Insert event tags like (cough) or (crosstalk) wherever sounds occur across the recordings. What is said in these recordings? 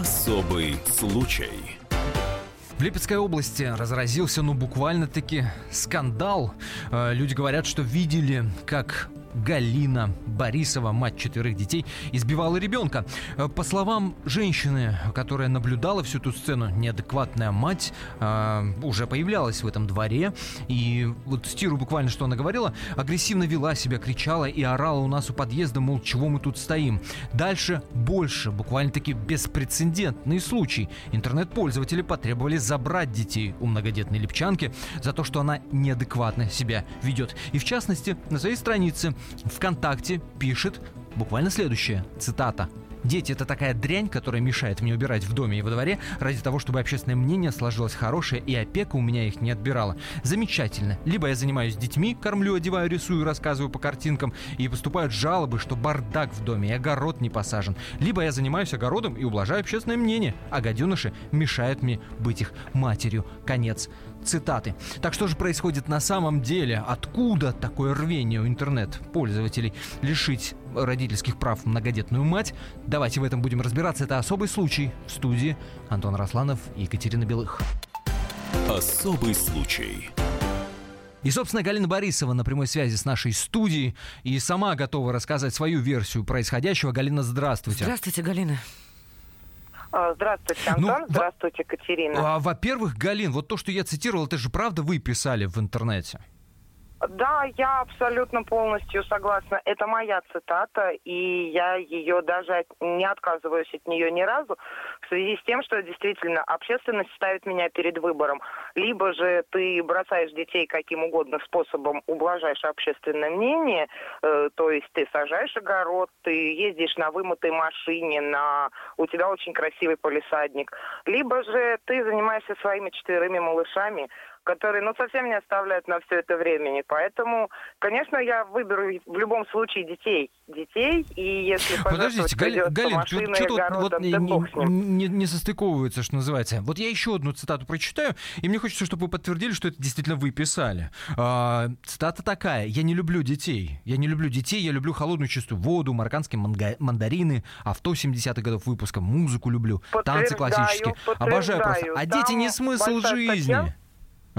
Особый случай. В Липецкой области разразился, ну, буквально-таки скандал. Э, люди говорят, что видели, как Галина Борисова, мать четверых детей, избивала ребенка. Э, по словам женщины, которая наблюдала всю эту сцену, неадекватная мать э, уже появлялась в этом дворе. И вот цитирую буквально, что она говорила, агрессивно вела себя, кричала и орала у нас у подъезда, мол, чего мы тут стоим. Дальше больше, буквально-таки беспрецедентный случай. Интернет-пользователи потребовали забрать детей у многодетной липчанки за то, что она неадекватно себя ведет. И в частности, на своей странице ВКонтакте пишет буквально следующее, цитата. Дети – это такая дрянь, которая мешает мне убирать в доме и во дворе ради того, чтобы общественное мнение сложилось хорошее и опека у меня их не отбирала. Замечательно. Либо я занимаюсь детьми, кормлю, одеваю, рисую, рассказываю по картинкам, и поступают жалобы, что бардак в доме и огород не посажен. Либо я занимаюсь огородом и ублажаю общественное мнение, а гаденыши мешают мне быть их матерью. Конец цитаты. Так что же происходит на самом деле? Откуда такое рвение у интернет-пользователей лишить родительских прав многодетную мать? Давайте в этом будем разбираться. Это особый случай. В студии Антон Росланов и Екатерина Белых. Особый случай. И, собственно, Галина Борисова на прямой связи с нашей студией и сама готова рассказать свою версию происходящего. Галина, здравствуйте. Здравствуйте, Галина. А, здравствуйте, Антон. Ну, Здравствуйте, Катерина. А, во-первых, Галин, вот то, что я цитировал, это же правда вы писали в интернете? Да, я абсолютно полностью согласна. Это моя цитата, и я ее даже не отказываюсь от нее ни разу, в связи с тем, что действительно общественность ставит меня перед выбором. Либо же ты бросаешь детей каким угодно способом, ублажаешь общественное мнение, э, то есть ты сажаешь огород, ты ездишь на вымытой машине, на у тебя очень красивый полисадник, либо же ты занимаешься своими четверыми малышами, которые, ну, совсем не оставляют на все это времени. Поэтому, конечно, я выберу в любом случае детей. Детей, и если Подождите, Гали, Галин, что-то вот не, не, не состыковывается, что называется. Вот я еще одну цитату прочитаю, и мне хочется, чтобы вы подтвердили, что это действительно вы писали. А, цитата такая. «Я не люблю детей. Я не люблю детей, я люблю холодную чистую воду, марокканские мандарины, авто 70-х годов выпуска, музыку люблю, танцы классические. Обожаю просто. А дети не смысл жизни». Статья?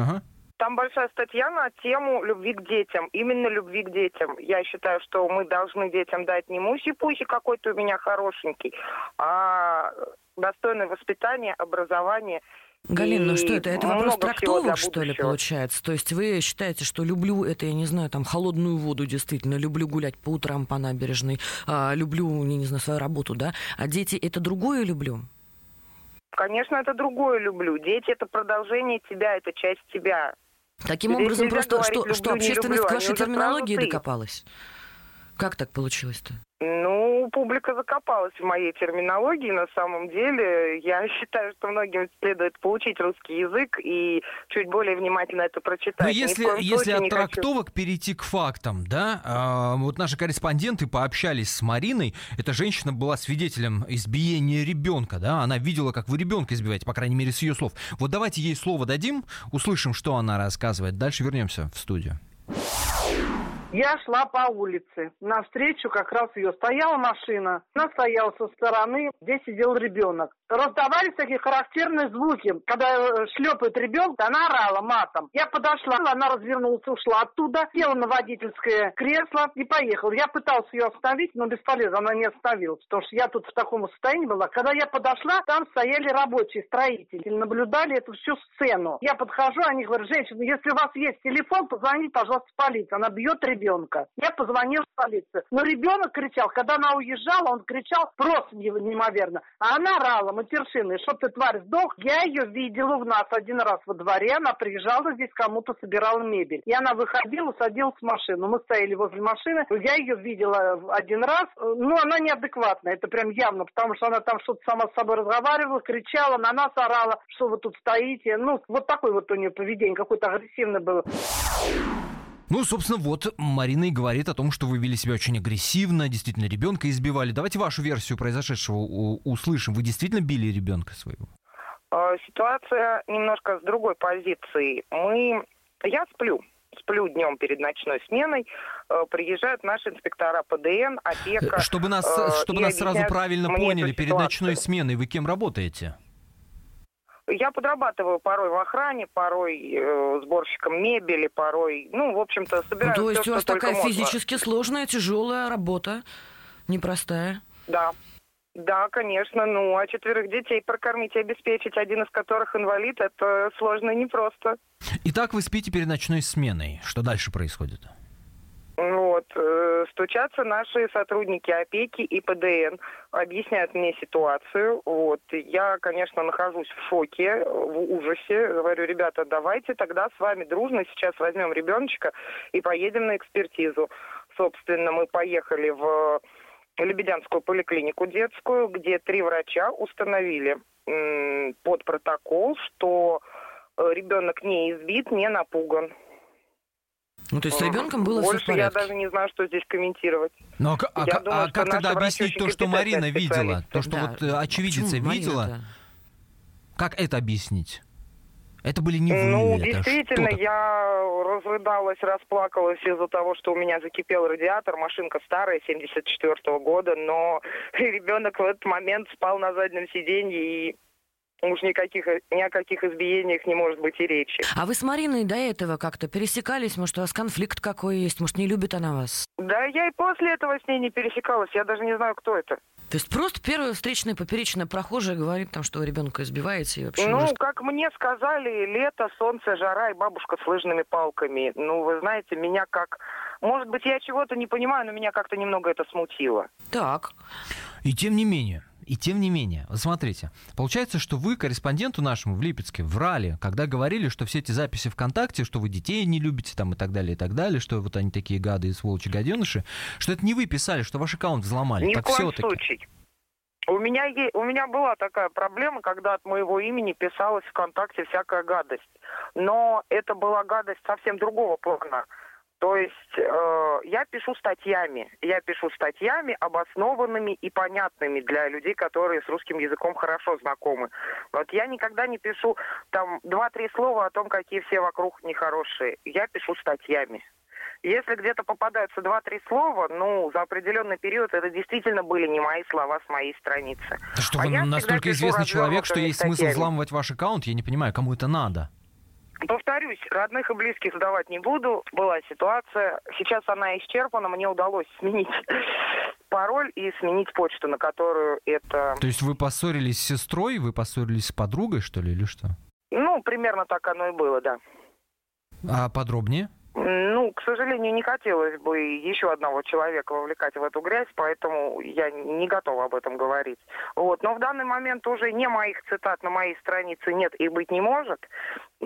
Ага. Там большая статья на тему любви к детям. Именно любви к детям. Я считаю, что мы должны детям дать не муси-пуси какой-то у меня хорошенький, а достойное воспитание, образование. Галина, ну что это? Это вопрос трактовок, что ли, получается? То есть вы считаете, что люблю это, я не знаю, там, холодную воду действительно, люблю гулять по утрам по набережной, а, люблю, я не знаю, свою работу, да? А дети это другое люблю? Конечно, это другое люблю. Дети это продолжение тебя, это часть тебя. Таким Здесь образом, просто что, что общественность люблю, к вашей терминологии докопалась? Как так получилось-то? Ну, публика закопалась в моей терминологии. На самом деле, я (laughs) считаю, что многим следует получить русский язык и чуть более внимательно это прочитать. Ну, если, если от трактовок хочу... перейти к фактам, да, а, вот наши корреспонденты пообщались с Мариной. Эта женщина была свидетелем избиения ребенка, да, она видела, как вы ребенка избиваете, по крайней мере, с ее слов. Вот давайте ей слово дадим, услышим, что она рассказывает. Дальше вернемся в студию. Я шла по улице. Навстречу как раз ее стояла машина. Она стояла со стороны, где сидел ребенок раздавались такие характерные звуки. Когда э, шлепает ребенка, она орала матом. Я подошла, она развернулась, ушла оттуда, села на водительское кресло и поехала. Я пытался ее остановить, но бесполезно, она не остановилась, потому что я тут в таком состоянии была. Когда я подошла, там стояли рабочие строители, наблюдали эту всю сцену. Я подхожу, они говорят, женщина, если у вас есть телефон, позвоните, пожалуйста, в полицию. Она бьет ребенка. Я позвонила в полицию. Но ребенок кричал, когда она уезжала, он кричал просто неимоверно. А она орала, матершины, чтоб ты, тварь, сдох. Я ее видела у нас один раз во дворе, она приезжала здесь, кому-то собирала мебель. И она выходила, садилась в машину. Мы стояли возле машины, я ее видела один раз, ну, она неадекватная, это прям явно, потому что она там что-то сама с собой разговаривала, кричала, на нас орала, что вы тут стоите. Ну, вот такое вот у нее поведение, какое-то агрессивное было. Ну, собственно, вот Марина и говорит о том, что вы вели себя очень агрессивно, действительно ребенка избивали. Давайте вашу версию произошедшего услышим. Вы действительно били ребенка своего? А, ситуация немножко с другой позиции. Мы... Я сплю. сплю днем перед ночной сменой, э, приезжают наши инспектора ПДН, опека. Чтобы нас, э, чтобы нас сразу правильно поняли, перед ночной сменой вы кем работаете? Я подрабатываю порой в охране, порой э, сборщиком мебели, порой, ну, в общем-то, собираю То есть все, у вас такая можно. физически сложная, тяжелая работа, непростая? Да. Да, конечно. Ну, а четверых детей прокормить и обеспечить, один из которых инвалид, это сложно и непросто. Итак, вы спите перед ночной сменой. Что дальше происходит? Вот. Э, стучатся наши сотрудники опеки и ПДН, объясняют мне ситуацию. Вот. Я, конечно, нахожусь в шоке, в ужасе. Говорю, ребята, давайте тогда с вами дружно сейчас возьмем ребеночка и поедем на экспертизу. Собственно, мы поехали в Лебедянскую поликлинику детскую, где три врача установили под протокол, что э, ребенок не избит, не напуган. Ну, то есть с ребенком было Больше все в я порядке? даже не знаю, что здесь комментировать. Ну, а, а Я думаю, а как тогда объяснить то, что Марина видела? То, что Да. вот э, очевидица Почему видела? Марина-то? Как это объяснить? Это были не вы. Ну, это действительно, что-то. я разрыдалась, расплакалась из-за того, что у меня закипел радиатор. Машинка старая, 74 года, но (laughs) ребенок в этот момент спал на заднем сиденье, и уж никаких, ни о каких избиениях не может быть и речи. А вы с Мариной до этого как-то пересекались? Может, у вас конфликт какой есть? Может, не любит она вас? Да я и после этого с ней не пересекалась, я даже не знаю, кто это. То есть просто первая встречная поперечная прохожая говорит, там, что ребенка избиваете и вообще Ну, может, как мне сказали, лето, солнце, жара и бабушка с лыжными палками. Ну, вы знаете, меня как... Может быть, я чего-то не понимаю, но меня как-то немного это смутило. Так. И тем не менее, и тем не менее, вот смотрите, получается, что вы корреспонденту нашему в Липецке врали, когда говорили, что все эти записи ВКонтакте, что вы детей не любите там и так далее, и так далее, что вот они такие гады и сволочи гаденыши, что это не вы писали, что ваш аккаунт взломали. Ни так в коем все-таки. случае. У меня, е- у меня была такая проблема, когда от моего имени писалась ВКонтакте всякая гадость. Но это была гадость совсем другого плана. То есть э, я пишу статьями. Я пишу статьями, обоснованными и понятными для людей, которые с русским языком хорошо знакомы. Вот я никогда не пишу там два-три слова о том, какие все вокруг нехорошие. Я пишу статьями. Если где-то попадаются два-три слова, ну, за определенный период это действительно были не мои слова с моей страницы. Что А вы настолько известный человек, что есть смысл взламывать ваш аккаунт? Я не понимаю, кому это надо. Повторюсь, родных и близких сдавать не буду. Была ситуация. Сейчас она исчерпана. Мне удалось сменить (laughs) пароль и сменить почту, на которую это... То есть вы поссорились с сестрой, вы поссорились с подругой, что ли, или что? Ну, примерно так оно и было, да. А подробнее? Ну, к сожалению, не хотелось бы еще одного человека вовлекать в эту грязь, поэтому я не готова об этом говорить. Вот. Но в данный момент уже не моих цитат на моей странице нет и быть не может,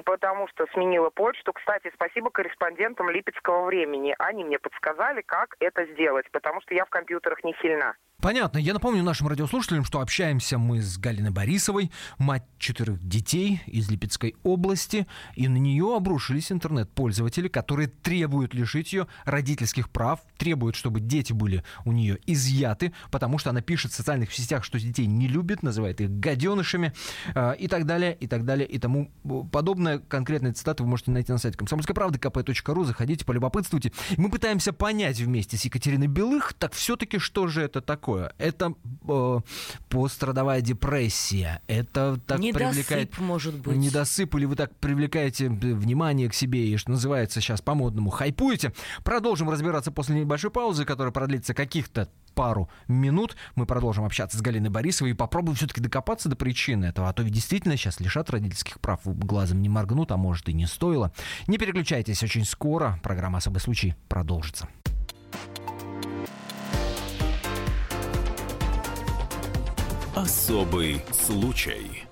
потому что сменила почту. Кстати, спасибо корреспондентам Липецкого времени. Они мне подсказали, как это сделать, потому что я в компьютерах не сильна. Понятно. Я напомню нашим радиослушателям, что общаемся мы с Галиной Борисовой, мать четырех детей из Липецкой области, и на нее обрушились интернет-пользователи, которые требуют лишить ее родительских прав, требуют, чтобы дети были у нее изъяты, потому что она пишет в социальных сетях, что детей не любит, называет их гаденышами э, и так далее, и так далее, и тому подобное. Конкретные цитаты вы можете найти на сайте комсомольской правды kp.ru, заходите, полюбопытствуйте. Мы пытаемся понять вместе с Екатериной Белых, так все-таки что же это такое? Это э, пострадовая депрессия, это так Недосып, привлекает... может быть. Недосып, или вы так привлекаете э, внимание к себе и, что называется, сейчас по-модному хайпуете. Продолжим разбираться после небольшой паузы, которая продлится каких-то пару минут. Мы продолжим общаться с Галиной Борисовой и попробуем все-таки докопаться до причины этого. А то ведь действительно сейчас лишат родительских прав. Глазом не моргнут, а может и не стоило. Не переключайтесь, очень скоро программа «Особый случай» продолжится. Особый случай.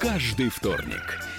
Каждый вторник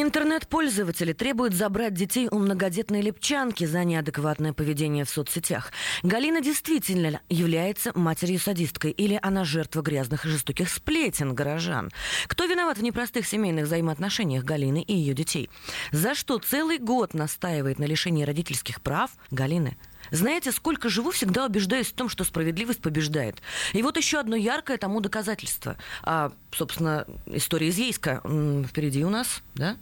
Интернет-пользователи требуют забрать детей у многодетной лепчанки за неадекватное поведение в соцсетях. Галина действительно является матерью-садисткой или она жертва грязных и жестоких сплетен горожан? Кто виноват в непростых семейных взаимоотношениях Галины и ее детей? За что целый год настаивает на лишении родительских прав Галины? Знаете, сколько живу, всегда убеждаюсь в том, что справедливость побеждает. И вот еще одно яркое тому доказательство. А, собственно, история из Ейска впереди у нас, да?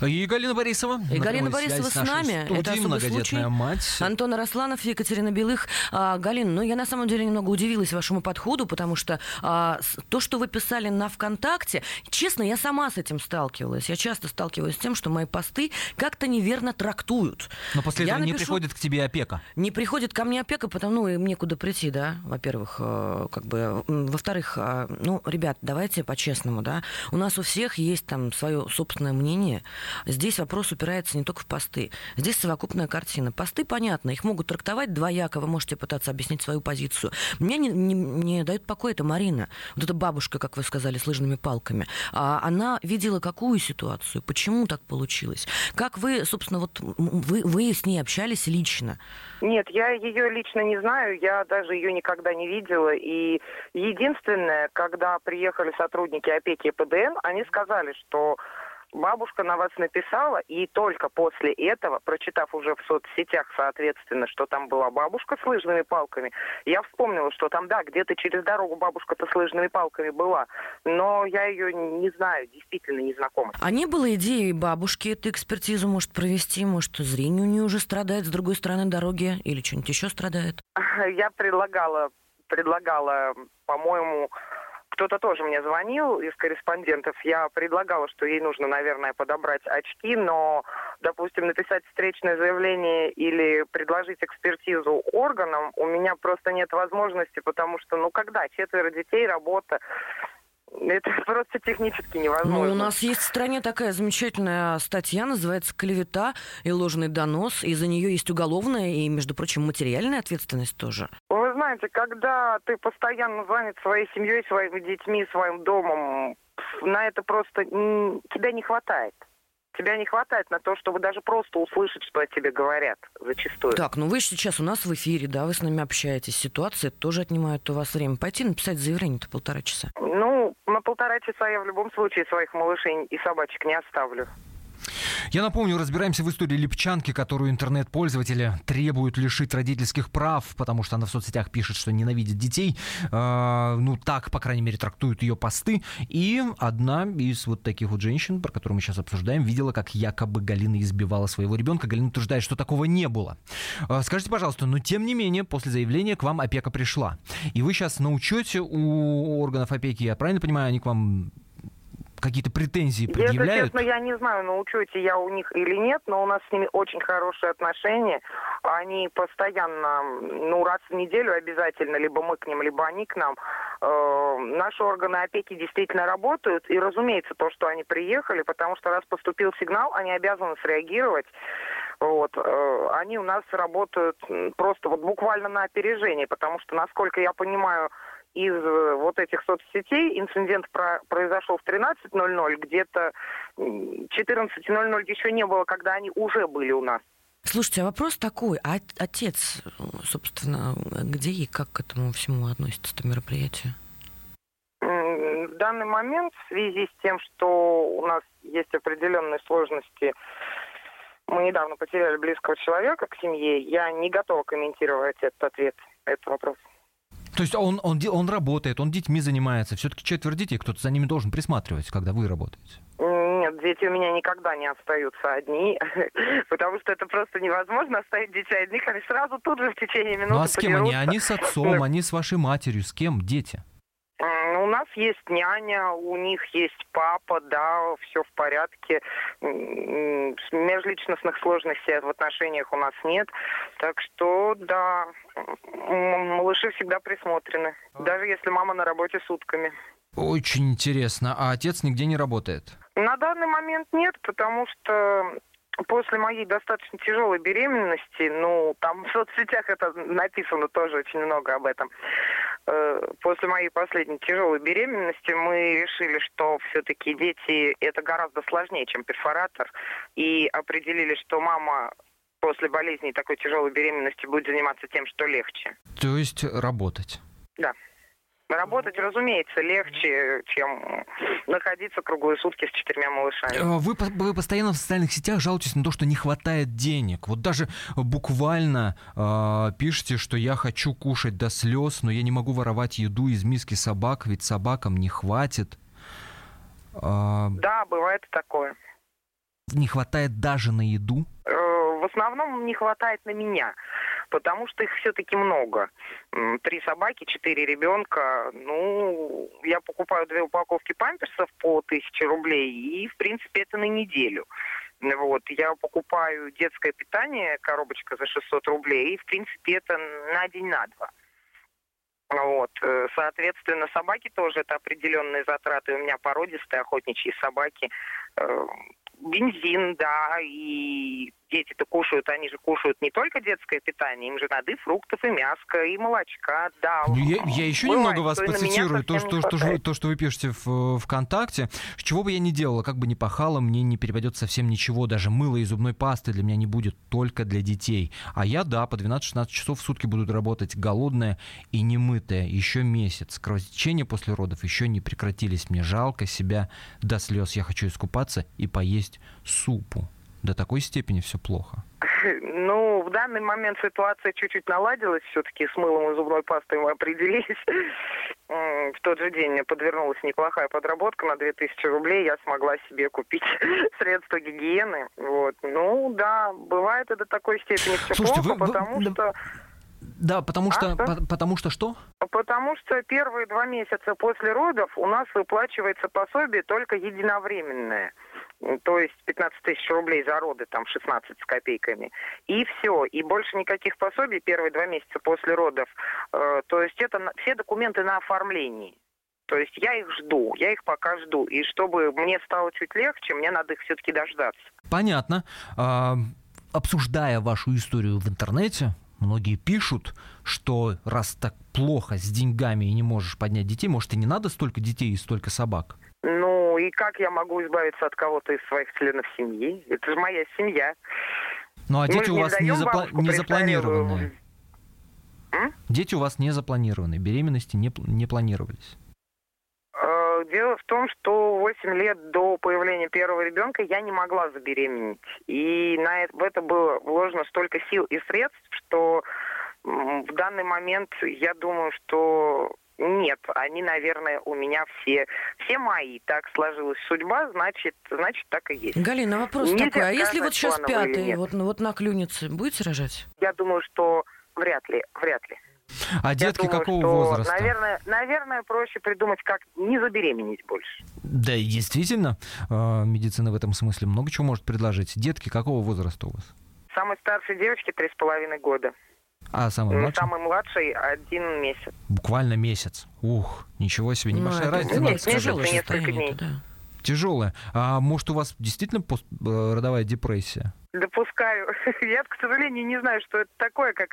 И Галина Борисова. И Галина Борисова с нами. Студии, Это особый случай. мать. Антон Арасланов, Екатерина Белых. А, Галина, ну я на самом деле немного удивилась вашему подходу, потому что а, то, что вы писали на ВКонтакте, честно, я сама с этим сталкивалась. Я часто сталкиваюсь с тем, что мои посты как-то неверно трактуют. Но после я этого напишу... не приходит к тебе опека. Не приходит ко мне опека, потому ну, им некуда прийти, да, во-первых, э, как бы, во-вторых, э, ну, ребят, давайте по-честному, да, у нас у всех есть там свое собственное мнение. Здесь вопрос упирается не только в посты. Здесь совокупная картина. Посты, понятно, их могут трактовать двояко, вы можете пытаться объяснить свою позицию. Мне не, не, не дает покоя это Марина. Вот эта бабушка, как вы сказали, с лыжными палками. А она видела какую ситуацию, почему так получилось? Как вы, собственно, вот вы, вы с ней общались лично? Нет, я ее лично не знаю, я даже ее никогда не видела. И единственное, когда приехали сотрудники опеки и ПДН, они сказали, что бабушка на вас написала, и только после этого, прочитав уже в соцсетях, соответственно, что там была бабушка с лыжными палками, я вспомнила, что там, да, где-то через дорогу бабушка-то с лыжными палками была, но я ее не знаю, действительно не знакома. А не было идеи бабушки эту экспертизу может провести, может, зрение у нее уже страдает с другой стороны дороги или что-нибудь еще страдает? (laughs) Я предлагала, предлагала, по-моему, кто-то тоже мне звонил из корреспондентов. Я предлагала, что ей нужно, наверное, подобрать очки, но, допустим, написать встречное заявление или предложить экспертизу органам у меня просто нет возможности, потому что, ну, когда? Четверо детей, работа. Это (laughs) просто технически невозможно. Ну, у нас есть в стране такая замечательная статья, называется «Клевета и ложный донос». И за нее есть уголовная и, между прочим, материальная ответственность тоже. Вы знаете, когда ты постоянно занят своей семьей, своими детьми, своим домом, на это просто тебя не хватает тебя не хватает на то, чтобы даже просто услышать, что о тебе говорят зачастую. Так, ну вы сейчас у нас в эфире, да, вы с нами общаетесь. Ситуация тоже отнимает у вас время. Пойти написать заявление-то полтора часа. Ну, на полтора часа я в любом случае своих малышей и собачек не оставлю. Я напомню, разбираемся в истории Липчанки, которую интернет-пользователи требуют лишить родительских прав, потому что она в соцсетях пишет, что ненавидит детей. Э, ну, так, по крайней мере, трактуют ее посты. И одна из вот таких вот женщин, про которую мы сейчас обсуждаем, видела, как якобы Галина избивала своего ребенка. Галина утверждает, что такого не было. Э, скажите, пожалуйста, но тем не менее, после заявления к вам опека пришла. И вы сейчас на учете у органов опеки, я правильно понимаю, они к вам какие-то претензии предъявляют? Если честно, я не знаю, на учете я у них или нет, но у нас с ними очень хорошие отношения. Они постоянно, ну, раз в неделю обязательно, либо мы к ним, либо они к нам. Э, наши органы опеки действительно работают, и, разумеется, то, что они приехали, потому что раз поступил сигнал, они обязаны среагировать. Вот. Э, они у нас работают просто вот буквально на опережение, потому что, насколько я понимаю, из э, вот этих соцсетей инцидент про, произошел в 13.00, где-то 14.00 еще не было, когда они уже были у нас. Слушайте, а вопрос такой, а отец, собственно, где и как к этому всему относится это мероприятие? В данный момент, в связи с тем, что у нас есть определенные сложности, мы недавно потеряли близкого человека к семье, я не готова комментировать этот ответ, этот вопрос. То есть он, он, он работает, он детьми занимается. Все-таки четверо детей, кто-то за ними должен присматривать, когда вы работаете. Нет, дети у меня никогда не остаются одни, (laughs) потому что это просто невозможно оставить детей одних, они сразу тут же в течение минуты Ну а с кем подерутся. они? Они с отцом, (laughs) они с вашей матерью, с кем дети? У нас есть няня, у них есть папа, да, все в порядке. Межличностных сложностей в отношениях у нас нет. Так что, да, малыши всегда присмотрены. Даже если мама на работе сутками. Очень интересно. А отец нигде не работает? На данный момент нет, потому что после моей достаточно тяжелой беременности, ну, там в соцсетях это написано тоже очень много об этом. Э, после моей последней тяжелой беременности мы решили, что все-таки дети это гораздо сложнее, чем перфоратор, и определили, что мама после болезни такой тяжелой беременности будет заниматься тем, что легче. То есть работать? Да. Работать, разумеется, легче, чем находиться круглые сутки с четырьмя малышами. Э, вы, вы постоянно в социальных сетях жалуетесь на то, что не хватает денег. Вот даже буквально э, пишете, что я хочу кушать до слез, но я не могу воровать еду из миски собак, ведь собакам не хватит. Э, да, бывает такое. Не хватает даже на еду? Э, в основном не хватает на меня потому что их все-таки много. Три собаки, четыре ребенка. Ну, я покупаю две упаковки памперсов по тысяче рублей, и, в принципе, это на неделю. Вот, я покупаю детское питание, коробочка за 600 рублей, и, в принципе, это на день, на два. Вот. Э, соответственно, собаки тоже это определенные затраты. У меня породистые охотничьи собаки. Э, бензин, да, и дети-то кушают, они же кушают не только детское питание, им же надо и фруктов, и мяска, и молочка, да. Ну, я, я еще Бывает, немного вас процитирую, то что, то, что, то, что вы пишете в ВКонтакте. Чего бы я ни делала, как бы ни пахала, мне не перепадет совсем ничего, даже мыло и зубной пасты для меня не будет только для детей. А я, да, по 12-16 часов в сутки буду работать голодная и немытая еще месяц. Кровотечения после родов еще не прекратились. Мне жалко себя до слез. Я хочу искупаться и поесть супу до такой степени все плохо? (laughs) Ну, в данный момент ситуация чуть-чуть наладилась. Все-таки с мылом и зубной пастой мы определились. (laughs) В тот же день мне подвернулась неплохая подработка на 2000 рублей. Я смогла себе купить (laughs) средства гигиены. Вот. Ну, да, бывает это до такой степени все Слушайте, плохо, вы, потому вы... что... Да, потому а, что, что? потому что что? Потому что первые два месяца после родов у нас выплачивается пособие только единовременное то есть 15 тысяч рублей за роды, там 16 с копейками. И все, и больше никаких пособий первые два месяца после родов. Э, то есть это все документы на оформлении. То есть я их жду, я их пока жду. И чтобы мне стало чуть легче, мне надо их все-таки дождаться. Понятно. А, обсуждая вашу историю в интернете, многие пишут, что раз так плохо с деньгами и не можешь поднять детей, может и не надо столько детей и столько собак? Ну и как я могу избавиться от кого-то из своих членов семьи? Это же моя семья. Ну а дети Мы у вас не, запла- не запланированы. М? Дети у вас не запланированы, беременности не, не планировались. Э, дело в том, что 8 лет до появления первого ребенка я не могла забеременеть. И на это, в это было вложено столько сил и средств, что в данный момент я думаю, что нет, они, наверное, у меня все, все мои. Так сложилась судьба, значит, значит так и есть. Галина, вопрос Нельзя такой, а если вот сейчас пятый, вот, вот наклюнется, будете рожать? Я думаю, что вряд ли, вряд ли. А Я детки думаю, какого что, возраста? Наверное, наверное, проще придумать, как не забеременеть больше. Да, и действительно, а, медицина в этом смысле много чего может предложить. Детки какого возраста у вас? Самой старшей девочке три с половиной года. А самый младший? Самый младший один месяц. Буквально месяц. Ух, ничего себе, небольшая ну, разница. Нет, тяжелое несколько дней. Да. Тяжелая. А может у вас действительно родовая депрессия? Допускаю. (laughs) Я, к сожалению, не знаю, что это такое, как,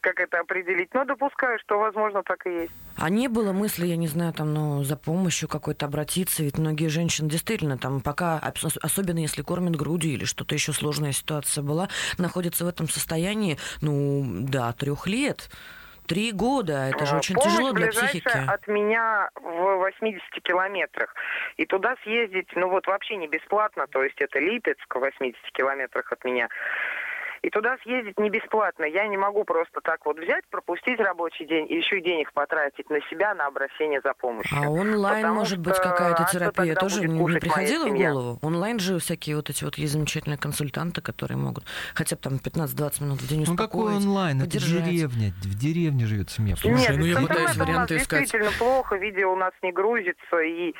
как это определить, но допускаю, что, возможно, так и есть. А не было мысли, я не знаю, там, ну, за помощью какой-то обратиться? Ведь многие женщины действительно там пока, особенно если кормят грудью или что-то еще сложная ситуация была, находятся в этом состоянии, ну, до трех лет. Три года, это же очень Помощь тяжело для психики. от меня в 80 километрах. И туда съездить, ну вот вообще не бесплатно, то есть это Липецк в 80 километрах от меня. И туда съездить не бесплатно. Я не могу просто так вот взять, пропустить рабочий день и еще и денег потратить на себя, на обращение за помощью. А онлайн, Потому может быть, какая-то а терапия а тоже не, не приходила в голову? Онлайн же всякие вот эти вот есть замечательные консультанты, которые могут хотя бы там 15-20 минут в день успокоить, Ну какой онлайн? Поддержать. Это деревня. В деревне живет семья. Слушай, Нет, ну я пытаюсь варианты искать. действительно плохо, видео у нас не грузится, и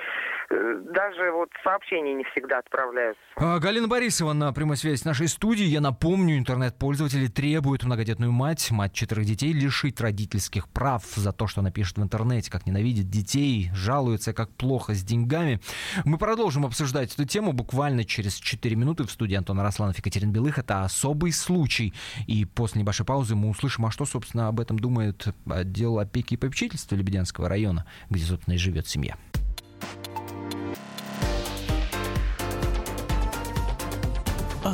даже вот сообщения не всегда отправляются. А, Галина Борисова на прямой связи с нашей студией. Я напомню, интернет-пользователи требуют многодетную мать, мать четырех детей, лишить родительских прав за то, что она пишет в интернете, как ненавидит детей, жалуется, как плохо с деньгами. Мы продолжим обсуждать эту тему буквально через 4 минуты в студии Антона Росланов и Екатерин Белых. Это особый случай. И после небольшой паузы мы услышим, а что, собственно, об этом думает отдел опеки и попечительства Лебедянского района, где, собственно, и живет семья.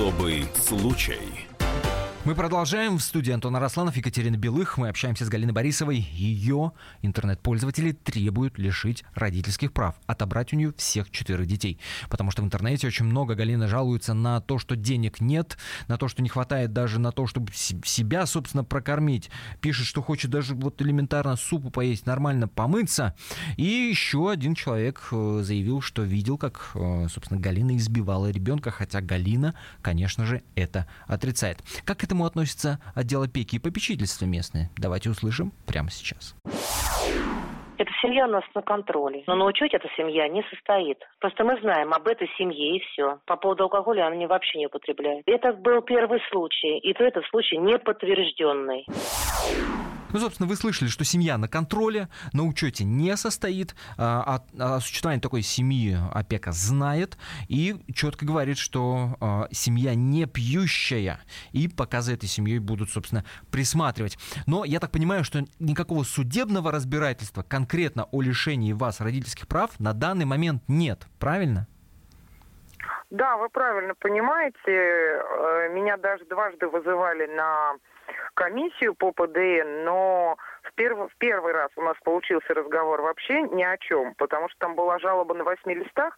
Особый случай. Мы продолжаем. В студии Антона Росланов, Екатерина Белых. Мы общаемся с Галиной Борисовой. Ее интернет-пользователи требуют лишить родительских прав, отобрать у нее всех четырех детей. Потому что в интернете очень много Галина жалуется на то, что денег нет, на то, что не хватает даже на то, чтобы себя, собственно, прокормить. Пишет, что хочет даже вот элементарно супу поесть, нормально помыться. И еще один человек э, заявил, что видел, как, э, собственно, Галина избивала ребенка, хотя Галина, конечно же, это отрицает. Как этому относится отдел опеки и попечительства местные? Давайте услышим прямо сейчас. Эта семья у нас на контроле. Но на учете эта семья не состоит. Просто мы знаем об этой семье и все. По поводу алкоголя она вообще не употребляет. Это был первый случай. И то этот случай не подтвержденный. Ну, собственно, вы слышали, что семья на контроле, на учете не состоит, а, а, о существовании такой семьи опека знает и четко говорит, что а, семья не пьющая, и пока за этой семьей будут, собственно, присматривать. Но я так понимаю, что никакого судебного разбирательства конкретно о лишении вас родительских прав на данный момент нет, правильно? Да, вы правильно понимаете. Э, меня даже дважды вызывали на комиссию по ПДН, но в, перв, в первый раз у нас получился разговор вообще ни о чем, потому что там была жалоба на восьми листах,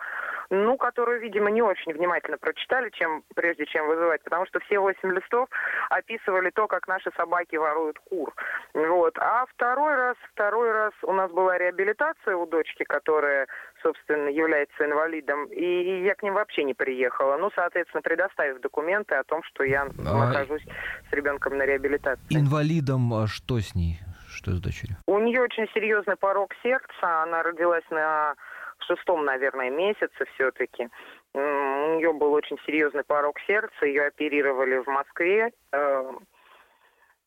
ну, которую, видимо, не очень внимательно прочитали, чем, прежде чем вызывать, потому что все восемь листов описывали то, как наши собаки воруют кур. Вот. А второй раз, второй раз у нас была реабилитация у дочки, которая, собственно, является инвалидом, и я к ним вообще не приехала. Ну, соответственно, предоставив документы о том, что я а... нахожусь с ребенком на реабилитации. Инвалидом а что с ней? Что с дочерью? У нее очень серьезный порог сердца. Она родилась на шестом, наверное, месяце все-таки. У нее был очень серьезный порог сердца. Ее оперировали в Москве. Э,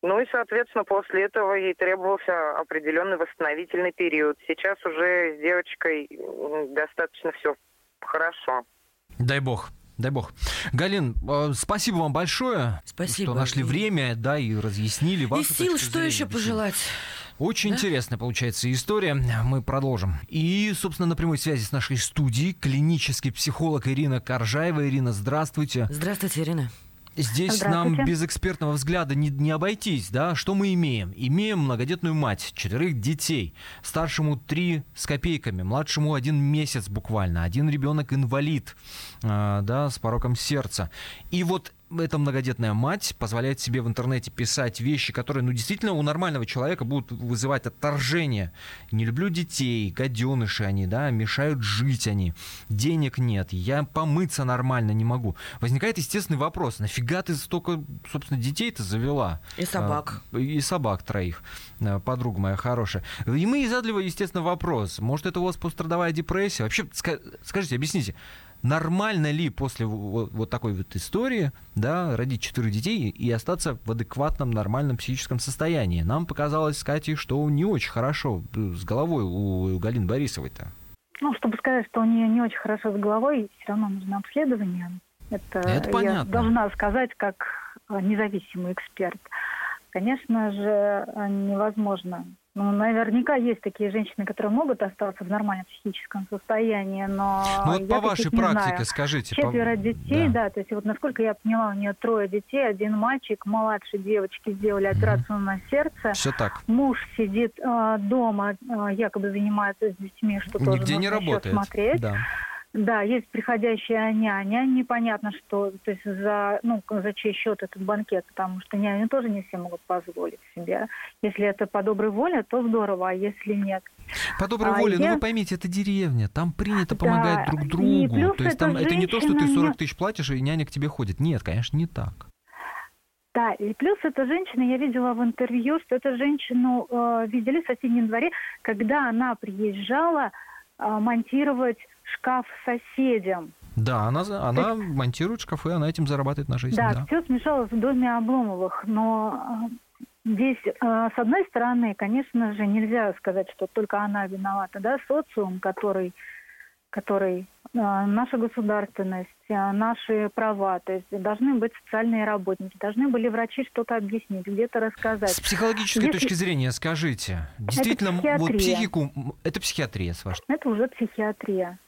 ну и, соответственно, после этого ей требовался определенный восстановительный период. Сейчас уже с девочкой достаточно все хорошо. Дай бог. Дай бог. Галин, э, спасибо вам большое, спасибо. что нашли время, да, и разъяснили вашу И сил, что зрения. еще пожелать? Очень да? интересная получается история. Мы продолжим. И, собственно, на прямой связи с нашей студией клинический психолог Ирина Коржаева. Ирина, здравствуйте. Здравствуйте, Ирина. Здесь нам без экспертного взгляда не, не обойтись, да? Что мы имеем? Имеем многодетную мать, четверых детей, старшему три с копейками, младшему один месяц буквально, один ребенок инвалид, э, да, с пороком сердца. И вот эта многодетная мать позволяет себе в интернете писать вещи, которые, ну, действительно у нормального человека будут вызывать отторжение. Не люблю детей, гаденыши они, да, мешают жить они, денег нет, я помыться нормально не могу. Возникает естественный вопрос, нафига ты столько, собственно, детей-то завела? И собак. А, и собак троих, а, подруга моя хорошая. И мы задали, естественно, вопрос, может, это у вас пострадовая депрессия? Вообще, скажите, объясните, нормально ли после вот, вот такой вот истории, да, родить четырех детей и остаться в адекватном, нормальном психическом состоянии? Нам показалось с Катей, что не очень хорошо с головой у Галины Борисовой-то. Ну, чтобы сказать, что у нее не очень хорошо с головой, все равно нужно обследование. Это, Это понятно. я должна сказать как независимый эксперт. Конечно же, невозможно Ну, наверняка есть такие женщины, которые могут остаться в нормальном психическом состоянии, но ну, вот по вашей практике знаю. скажите. Четверо по... детей, да. да, то есть вот насколько я поняла, у нее трое детей, один мальчик, младшей девочки сделали операцию mm-hmm. на сердце. Все так. Муж сидит э, дома, э, якобы занимается с детьми, что Нигде тоже не работает. смотреть. Да. Да, есть приходящая няня, непонятно что, то есть за, ну, за чей счет этот банкет, потому что няню тоже не все могут позволить себе. Если это по доброй воле, то здорово, а если нет. По доброй а воле, я... ну вы поймите, это деревня, там принято помогать да, друг другу. То есть там женщина... это не то, что ты 40 тысяч платишь, и няня к тебе ходит. Нет, конечно, не так. Да, и плюс эта женщина, я видела в интервью, что эту женщину э, видели в соседнем дворе, когда она приезжала монтировать шкаф соседям. Да, она, она есть, монтирует шкафы, она этим зарабатывает на жизнь. Да, да. все смешалось в доме Обломовых, но э, здесь, э, с одной стороны, конечно же, нельзя сказать, что только она виновата, да, социум, который, который э, наша государственность, наши права, то есть должны быть социальные работники, должны были врачи что-то объяснить, где-то рассказать. С психологической Если... точки зрения скажите, действительно, это вот психику, это психиатрия, с вашей? Это уже психиатрия.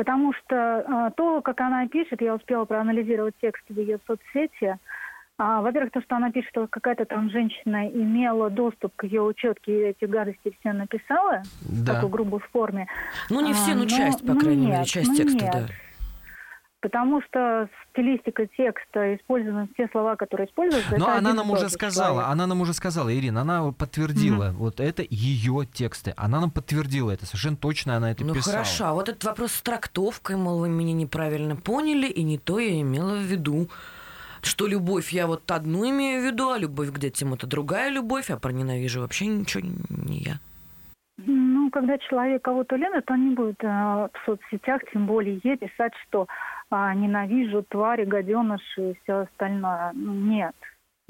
Потому что э, то, как она пишет, я успела проанализировать текст в ее соцсети. А, во-первых, то, что она пишет, что какая-то там женщина имела доступ к ее учетке и эти гадости все написала да. в такой грубой форме. Ну, не все, а, но, но часть, по крайней нет, мере, часть ну, текста, нет. да потому что стилистика текста, используются те слова, которые используются. Но она нам уже сказала, человек. она нам уже сказала, Ирина, она подтвердила, mm-hmm. вот это ее тексты, она нам подтвердила это, совершенно точно она это ну, писала. Ну хорошо, а вот этот вопрос с трактовкой, мол, вы меня неправильно поняли, и не то я имела в виду. Что любовь я вот одну имею в виду, а любовь к детям это другая любовь, а про ненавижу вообще ничего не я. Ну, когда человек кого-то любит, он не будет э, в соцсетях, тем более ей писать, что а, ненавижу твари, гаденыши и все остальное. Нет.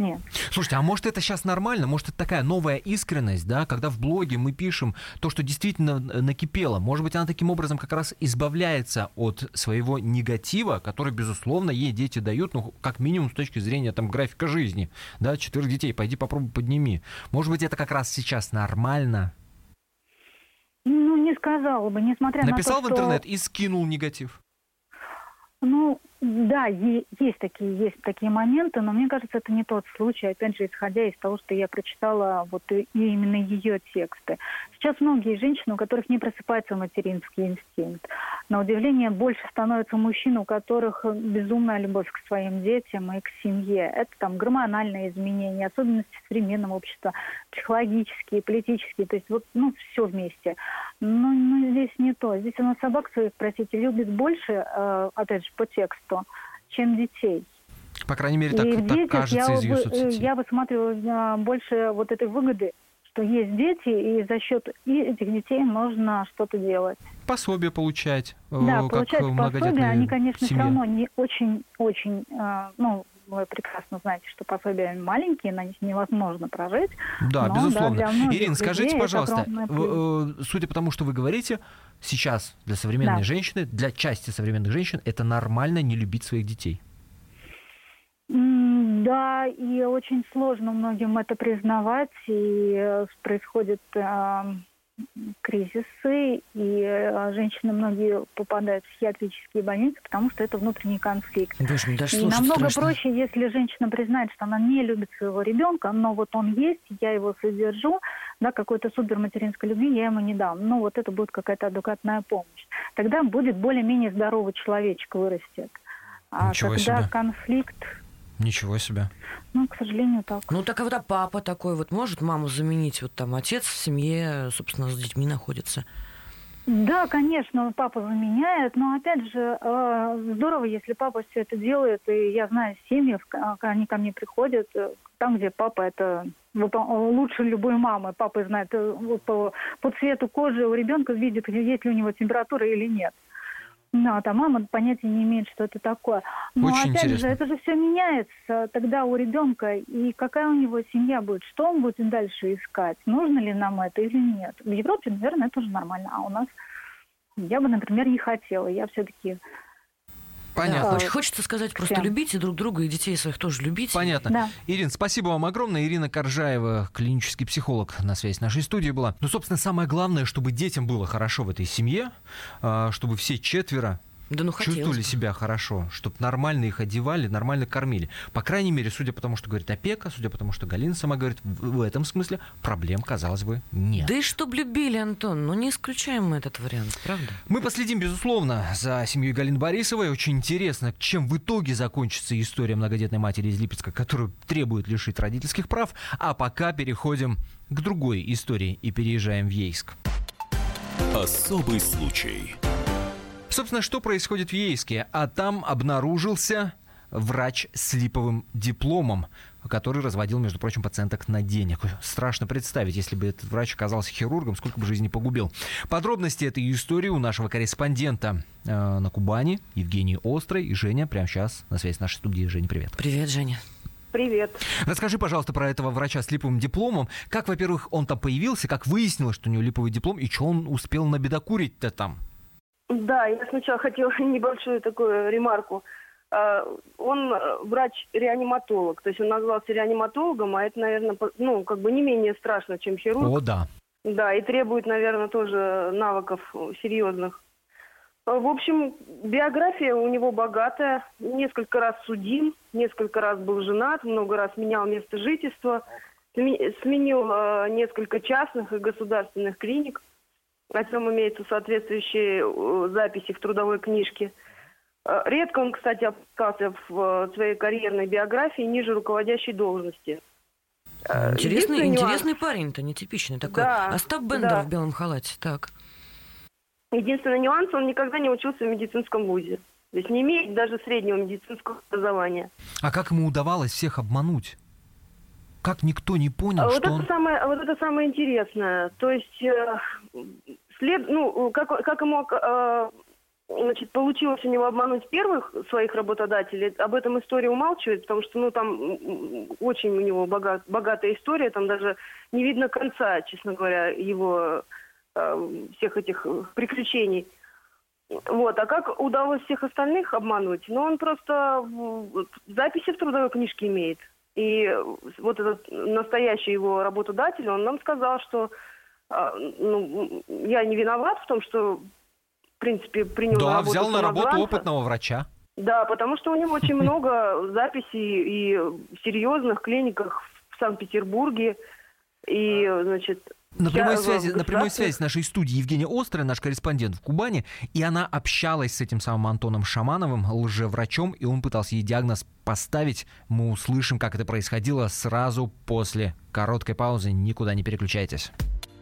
Нет. Слушайте, а может это сейчас нормально? Может это такая новая искренность, да, когда в блоге мы пишем то, что действительно накипело. Может быть, она таким образом как раз избавляется от своего негатива, который, безусловно, ей дети дают, ну, как минимум с точки зрения там графика жизни, да, четырех детей, пойди попробуй подними. Может быть, это как раз сейчас нормально? Ну, не сказала бы, несмотря Написал на то, в интернет что... и скинул негатив. Ну, да, есть такие, есть такие моменты, но мне кажется, это не тот случай, опять же, исходя из того, что я прочитала вот именно ее тексты. Сейчас многие женщины, у которых не просыпается материнский инстинкт. На удивление, больше становится мужчин, у которых безумная любовь к своим детям и к семье. Это там гормональные изменения, особенности современного общества, психологические, политические, то есть вот, ну, все вместе. Но, но здесь не то. Здесь она собак своих, простите, любит больше, э, опять же, по тексту, чем детей. По крайней мере, так, и так кажется я из ее бы, соцсетей. Я высматриваю э, больше вот этой выгоды что есть дети, и за счет этих детей нужно что-то делать. Пособие получать, э, да, как получать пособие, они, конечно, семья. все равно не очень-очень, э, ну, вы прекрасно знаете, что пособия маленькие, на них невозможно прожить. Да, но, безусловно. Да, Ирина, скажите, пожалуйста, судя по тому, что вы говорите, сейчас для современной да. женщины, для части современных женщин, это нормально не любить своих детей? Да, и очень сложно многим это признавать, и э, происходят э, кризисы, и э, женщины многие попадают в психиатрические больницы, потому что это внутренний конфликт. Боже, ну, даже и намного страшно. проще, если женщина признает, что она не любит своего ребенка, но вот он есть, я его содержу, да, какой-то супер материнской любви я ему не дам. Ну, вот это будет какая-то адекватная помощь. Тогда будет более-менее здоровый человечек вырастет. А Ничего когда себе. конфликт, Ничего себе. Ну, к сожалению, так. Ну, так а вот а папа такой вот может маму заменить? Вот там отец в семье, собственно, с детьми находится. Да, конечно, папа заменяет, но опять же, э, здорово, если папа все это делает, и я знаю семьи, они ко мне приходят, э, там, где папа это лучше любой мамы. Папа знает э, по, по цвету кожи у ребенка, видит, есть ли у него температура или нет. Да, а мама понятия не имеет, что это такое. Но Очень опять интересно. же, это же все меняется тогда у ребенка, и какая у него семья будет, что он будет дальше искать, нужно ли нам это или нет. В Европе, наверное, это уже нормально, а у нас я бы, например, не хотела. Я все-таки Понятно. Да, хочется сказать, просто Всем. любите друг друга и детей своих тоже любите. Понятно. Да. Ирин, спасибо вам огромное. Ирина Коржаева, клинический психолог, на связи с нашей студией была. Ну, собственно, самое главное, чтобы детям было хорошо в этой семье, а, чтобы все четверо Да ну хотелось чувствовали бы. себя хорошо, чтобы нормально их одевали, нормально кормили. По крайней мере, судя по тому, что говорит опека, судя по тому, что Галина сама говорит, в, в этом смысле проблем, казалось бы, нет. Да и чтоб любили, Антон, ну не исключаем мы этот вариант, правда? Мы последим, безусловно, за семьей Галины Борисовой. Очень интересно, чем в итоге закончится история многодетной матери из Липецка, которую требует лишить родительских прав. А пока переходим к другой истории и переезжаем в Ейск. Особый случай. Собственно, что происходит в Ейске? А там обнаружился врач с липовым дипломом, который разводил, между прочим, пациенток на денег. Страшно представить, если бы этот врач оказался хирургом, сколько бы жизни погубил. Подробности этой истории у нашего корреспондента э, на Кубани Евгении Острой. И Женя прямо сейчас на связи с нашей студией. Женя, привет. Привет, Женя. Привет. Расскажи, пожалуйста, про этого врача с липовым дипломом. Как, во-первых, он там появился, как выяснилось, что у него липовый диплом, и что он успел набедокурить-то там? Да, я сначала хотела (laughs) небольшую такую ремарку. А, Он э, врач-реаниматолог, то есть он назвался реаниматологом, а это, наверное, ну, как бы не менее страшно, чем хирург. О, да. Да, и требует, наверное, тоже навыков э, серьезных. А, В общем, биография у него богатая. Несколько раз судим, несколько раз был женат, много раз менял место жительства, сме- сменил э, несколько частных и государственных клиник, о чем имеются соответствующие э, записи в трудовой книжке. Э, Редко он, кстати, опускался в э, своей карьерной биографии ниже руководящей должности. Э, Интересный, интересный парень-то, нетипичный такой. Да, Остап Бендер да. в белом халате. Так. Единственный нюанс, он никогда не учился в медицинском вузе. То есть не имеет даже среднего медицинского образования. А как ему удавалось всех обмануть? Как никто не понял, А вот, что это он... самое, вот это самое интересное. То есть, э, след, ну, как, как ему э, значит, получилось у него обмануть первых своих работодателей, об этом история умалчивает, потому что ну, там очень у него богат, богатая история, там даже не видно конца, честно говоря, его э, всех этих приключений. Вот, а как удалось всех остальных обмануть? Ну, он просто записи в трудовой книжке имеет. И вот этот настоящий его работодатель, он нам сказал, что ну, я не виноват в том, что, в принципе, принял на Да, работу взял на работу опытного врача. Да, потому что у него очень (laughs) много записей и в серьезных клиниках в Санкт-Петербурге. И, значит, На прямой, связи, на прямой связи с нашей студией Евгения Острая, наш корреспондент в Кубани, и она общалась с этим самым Антоном Шамановым, лжеврачом, и он пытался ей диагноз поставить. Мы услышим, как это происходило сразу после короткой паузы. Никуда не переключайтесь.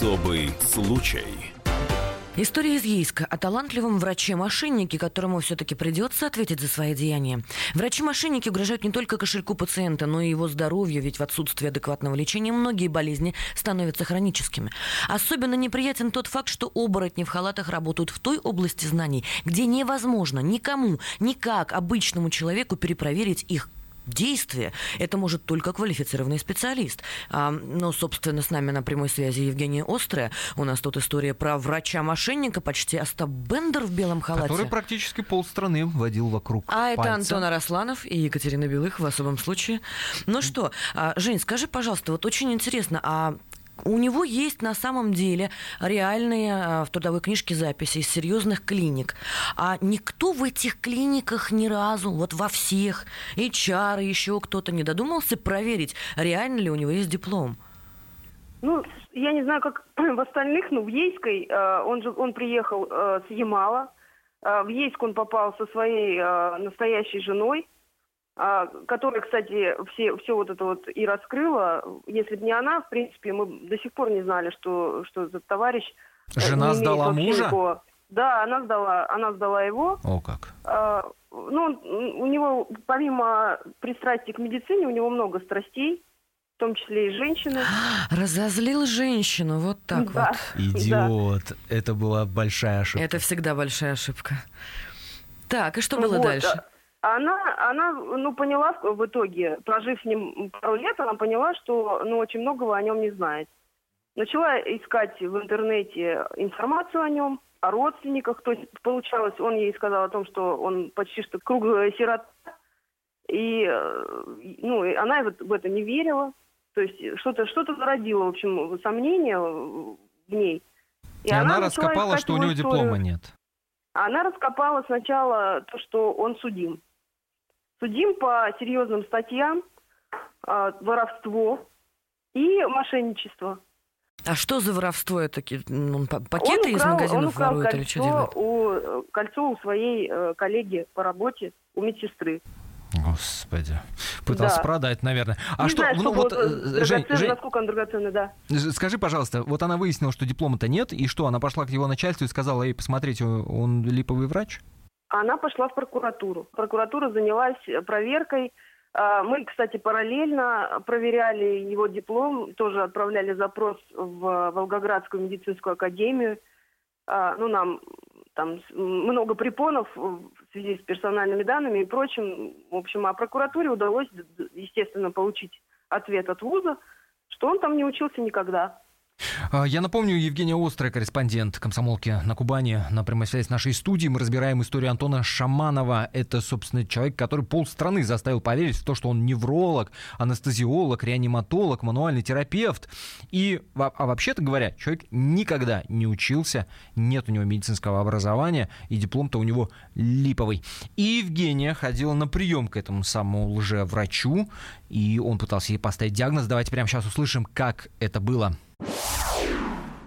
Особый случай. История из Ейска о талантливом враче-мошеннике, которому все-таки придется ответить за свои деяния. Врачи-мошенники угрожают не только кошельку пациента, но и его здоровью, ведь в отсутствии адекватного лечения многие болезни становятся хроническими. Особенно неприятен тот факт, что оборотни в халатах работают в той области знаний, где невозможно никому, никак обычному человеку перепроверить их действия, это может только квалифицированный специалист. А, ну, собственно, с нами на прямой связи Евгения Острая. У нас тут история про врача-мошенника, почти Остап Бендер в белом халате. Который практически полстраны водил вокруг А это пальца. Антон Арасланов и Екатерина Белых в особом случае. Ну что, а, Жень, скажи, пожалуйста, вот очень интересно, а у него есть на самом деле реальные а, в трудовой книжке записи из серьезных клиник. А никто в этих клиниках ни разу, вот во всех, HR, еще кто-то не додумался проверить, реально ли у него есть диплом. Ну, я не знаю, как (clears throat) в остальных, но в Ейской э, он же он приехал э, с Ямала. В Ейск он попал со своей настоящей женой, которая, кстати, все, все вот это вот и раскрыла. Если бы не она, в принципе, мы до сих пор не знали, что, что этот товарищ... Жена сдала мужа? Никакого... Да, она сдала, она сдала его. О, как. Ну, у него, помимо пристрастия к медицине, у него много страстей в том числе и женщины. (gasps) Разозлил женщину, вот так да. вот. (laughs) Идиот. Да. Это была большая ошибка. Это всегда большая ошибка. Так, и что было вот. дальше? Она, она, ну, поняла в итоге, прожив с ним пару лет, она поняла, что, ну, очень многого о нем не знает. Начала искать в интернете информацию о нем, о родственниках. То есть, получалось, он ей сказал о том, что он почти что круглая сирота. И, э, ну, она в это не верила. То есть что-то что-то зародило, в общем, сомнения в ней. И, и она, она раскопала, что у него историю. диплома нет. Она раскопала сначала то, что он судим. Судим по серьезным статьям, э, воровство и мошенничество. А что за воровство это? Он пакеты он украл, из магазинов он украл ворует кольцо или что делает? У, э, кольцо у своей э, коллеги по работе, у медсестры. Господи. Пытался да. продать, наверное. А не что, знаю, ну, вот, э, Жень, Жень, насколько он драгоценный, да. Скажи, пожалуйста, вот она выяснила, что диплома-то нет, и что, она пошла к его начальству и сказала, ей, посмотрите, он липовый врач? Она пошла в прокуратуру. Прокуратура занялась проверкой. А, мы, кстати, параллельно проверяли его диплом, тоже отправляли запрос в Волгоградскую медицинскую академию. А, ну, нам там много препонов в связи с персональными данными и прочим. В общем, а прокуратуре удалось, естественно, получить ответ от вуза, что он там не учился никогда. А, я напомню, Евгения Острая, корреспондент комсомолки на Кубани, на прямой связи с нашей студией. Мы разбираем историю Антона Шаманова. Это, собственно, человек, который полстраны заставил поверить в то, что он невролог, анестезиолог, реаниматолог, мануальный терапевт. И, а вообще-то говоря, человек никогда не учился, нет у него медицинского образования, и диплом-то у него липовый. И Евгения ходила на прием к этому самому лжеврачу, и он пытался ей поставить диагноз. Давайте прямо сейчас услышим, как это было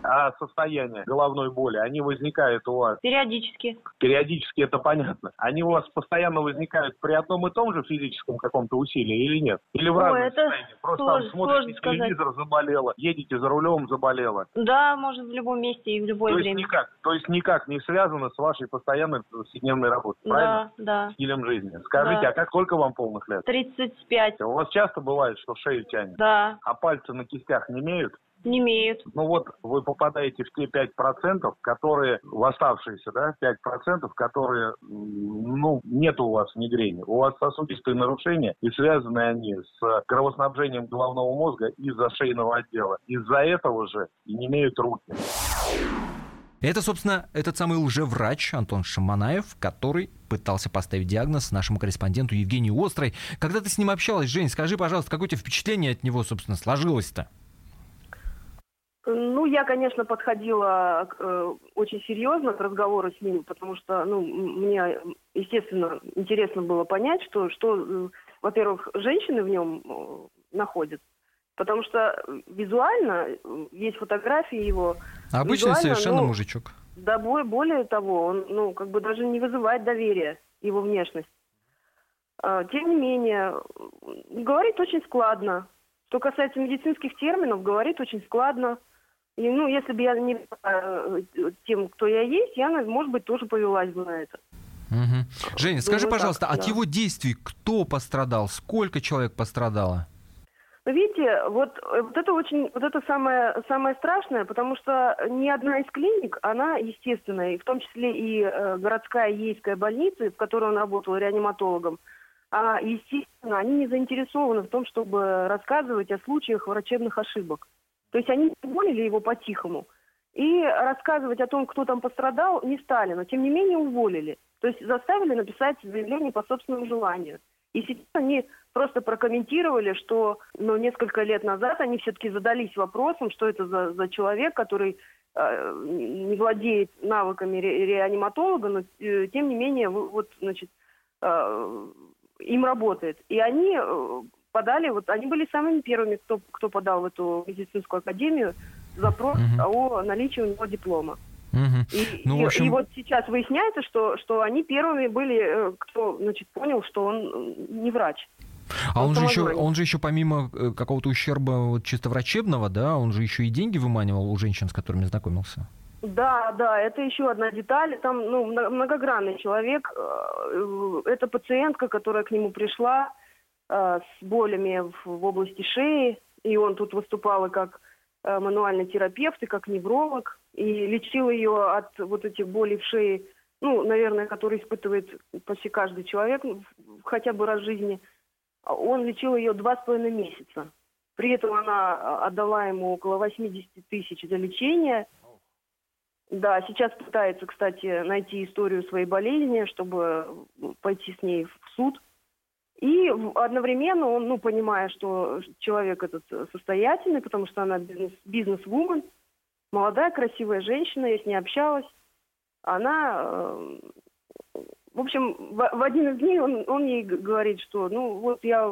а состояние головной боли, они возникают у вас? Периодически. Периодически, это понятно. Они у вас постоянно возникают при одном и том же физическом каком-то усилии или нет? Или в разных это состояниях? Просто сложно, там смотрите телевизор, сказать. заболела, едете за рулем, заболела. Да, может в любом месте и в любое то время. Есть никак, то есть никак не связано с вашей постоянной повседневной работой, да, правильно? Да, Стилем жизни. Скажите, да. а как сколько вам полных лет? 35. У вас часто бывает, что шею тянет? Да. А пальцы на кистях не имеют? Не имеют. Ну вот вы попадаете в те 5%, которые, в оставшиеся, да, 5%, которые, ну, нет у вас мигрени. У вас сосудистые нарушения, и связаны они с кровоснабжением головного мозга из-за шейного отдела. Из-за этого же и не имеют руки. Это, собственно, этот самый лжеврач Антон Шаманаев, который пытался поставить диагноз нашему корреспонденту Евгению Острой. Когда ты с ним общалась, Жень, скажи, пожалуйста, какое у тебя впечатление от него, собственно, сложилось-то? Ну, я, конечно, подходила э, очень серьезно к разговору с ним, потому что, ну, мне, естественно, интересно было понять, что, что э, во-первых, женщины в нем э, находят, потому что визуально э, есть фотографии его. Обычный совершенно ну, мужичок. Да, более того, он, ну, как бы даже не вызывает доверия его внешность. А, тем не менее, говорит очень складно. Что касается медицинских терминов, говорит очень складно. И, ну, если бы я не была тем, кто я есть, я, может быть, тоже повелась бы на это. Угу. Женя, скажи, пожалуйста, так, от да. его действий кто пострадал? Сколько человек пострадало? Ну, видите, вот, вот это очень, вот это самое, самое страшное, потому что ни одна из клиник, она естественная, в том числе и э, городская ейская больница, в которой он работал реаниматологом, а, естественно, они не заинтересованы в том, чтобы рассказывать о случаях врачебных ошибок. То есть они уволили его по-тихому. И рассказывать о том, кто там пострадал, не стали, но тем не менее уволили. То есть заставили написать заявление по собственному желанию. И сейчас они просто прокомментировали, что ну, несколько лет назад они все-таки задались вопросом, что это за, за человек, который э, не владеет навыками ре, реаниматолога, но э, тем не менее вот, значит, э, им работает. И они э, подали, вот они были самыми первыми, кто, кто подал в эту медицинскую академию запрос угу. о наличии у него диплома. Угу. И, ну, и, общем... и вот сейчас выясняется, что, что они первыми были, э, кто значит, понял, что он не врач. А он же, еще, он же еще помимо э, какого-то ущерба вот, чисто врачебного, да, он же еще и деньги выманивал у женщин, с которыми знакомился. Да, да, это еще одна деталь. Там ну, многогранный человек. Э, это пациентка, которая к нему пришла э, с болями в, в области шеи. И он тут выступал и как э, мануальный терапевт, и как невролог. И лечил ее от вот этих болей в шее, ну, наверное, которые испытывает почти каждый человек хотя бы раз в жизни. Он лечил ее два с половиной месяца. При этом она отдала ему около 80 тысяч за лечение – да, сейчас пытается, кстати, найти историю своей болезни, чтобы пойти с ней в суд. И одновременно он, ну, понимая, что человек этот состоятельный, потому что она бизнес, бизнес-вумен, молодая, красивая женщина, я с ней общалась, она, э, в общем, в, в один из дней он, он ей говорит, что, ну, вот я,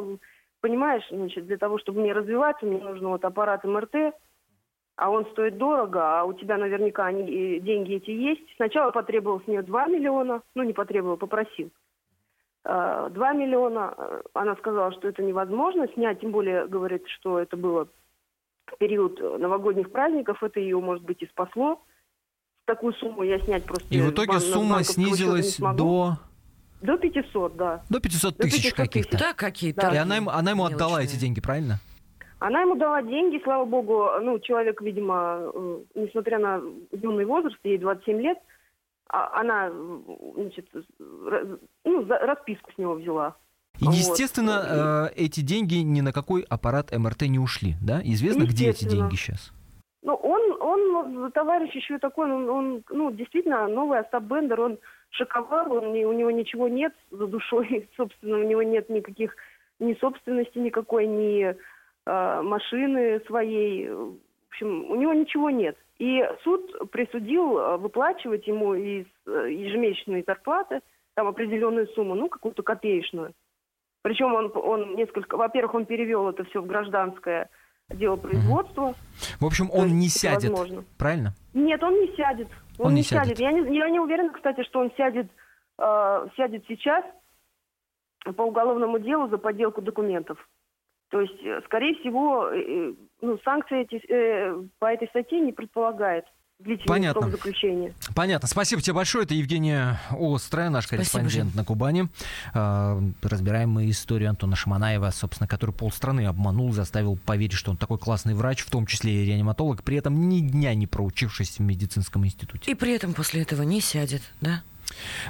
понимаешь, значит, для того, чтобы мне развиваться, мне нужно вот аппарат МРТ, а он стоит дорого, а у тебя наверняка они, деньги эти есть. Сначала потребовал с нее 2 миллиона, ну не потребовал, попросил. 2 а, миллиона, она сказала, что это невозможно снять, тем более говорит, что это было в период новогодних праздников, это ее, может быть, и спасло. Такую сумму я снять просто... И в итоге сумма снизилась до... До 500, да. До 500 тысяч каких-то. Да, какие-то. И она, она ему отдала эти деньги, правильно? Она ему дала деньги, слава богу, ну, человек, видимо, э, несмотря на юный возраст, ей 27 лет, она, значит, ну, расписку с него взяла. И, естественно, вот. э, эти деньги ни на какой аппарат МРТ не ушли, да? Известно, где эти деньги сейчас? Ну, он, он товарищ еще такой, он, он ну, действительно, новый Остап Бендер, он шоковал, он, у него ничего нет за душой, (laughs) собственно, у него нет никаких ни собственности никакой, ни Э, машины своей. В общем, у него ничего нет. И суд присудил э, выплачивать ему из э, ежемесячной зарплаты там определенную сумму, ну, какую-то копеечную. Причем он, он несколько... Во-первых, он перевел это все в гражданское дело производства. В общем, он не сядет, возможно. правильно? Нет, он не сядет. Он, он не, не сядет. сядет. Я, не, я не уверена, кстати, что он сядет, э, сядет сейчас по уголовному делу за подделку документов. То есть, э, скорее всего, э, э, ну, санкции эти, э, по этой статье не предполагает Понятно. заключения. Понятно. Спасибо тебе большое. Это Евгения Острая, наш Спасибо, корреспондент Жень. на Кубани. разбираем мы историю Антона Шаманаева, собственно, который полстраны обманул, заставил поверить, что он такой классный врач, в том числе и реаниматолог, при этом ни дня не проучившись в медицинском институте. И при этом после этого не сядет, да?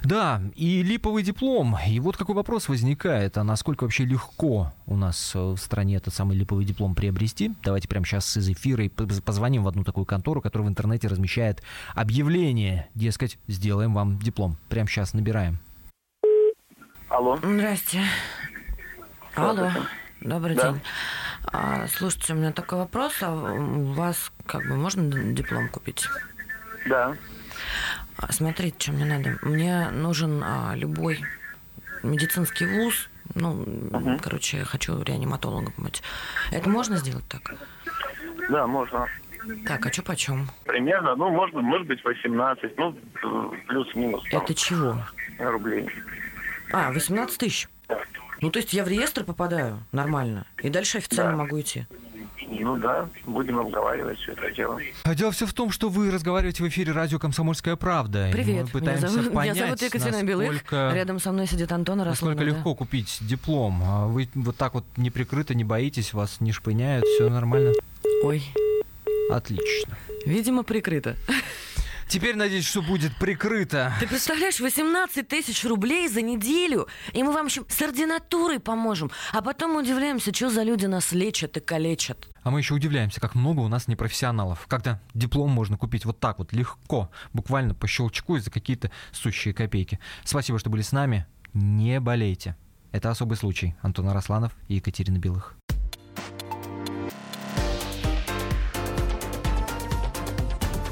Да, и липовый диплом. И вот какой вопрос возникает, а насколько вообще легко у нас э, в стране этот самый липовый диплом приобрести? Давайте прямо сейчас из эфира и позвоним в одну такую контору, которая в интернете размещает объявление, дескать, сделаем вам диплом. Прямо сейчас набираем. Алло. Здрасте. Алло. Добрый да. день. А, слушайте, у меня такой вопрос. А у вас как бы можно диплом купить? Да. А, смотрите, что мне надо. Мне нужен а, любой медицинский вуз. Ну, угу. короче, я хочу реаниматологом быть. Это можно сделать так? Да, можно. Так, а что почем? Примерно, ну, можно, может быть, 18, ну, плюс-минус. Это чего? Рублей. А, 18 тысяч? Да. Ну, то есть я в реестр попадаю нормально, и дальше официально да. могу идти? Ну да, будем обговаривать все это дело. А дело все в том, что вы разговариваете в эфире радио «Комсомольская правда». Привет, мы пытаемся меня зовут, понять, меня зовут Екатерина Белых, рядом со мной сидит Антон Росланов. Насколько легко купить диплом. А вы вот так вот неприкрыто не боитесь, вас не шпыняют, все нормально? Ой. Отлично. Видимо, прикрыто. Теперь, надеюсь, что будет прикрыто. Ты представляешь, 18 тысяч рублей за неделю, и мы вам еще с ординатурой поможем. А потом удивляемся, что за люди нас лечат и калечат. А мы еще удивляемся, как много у нас непрофессионалов. Когда диплом можно купить вот так вот, легко, буквально по щелчку и за какие-то сущие копейки. Спасибо, что были с нами. Не болейте. Это особый случай. Антон Арасланов и Екатерина Белых.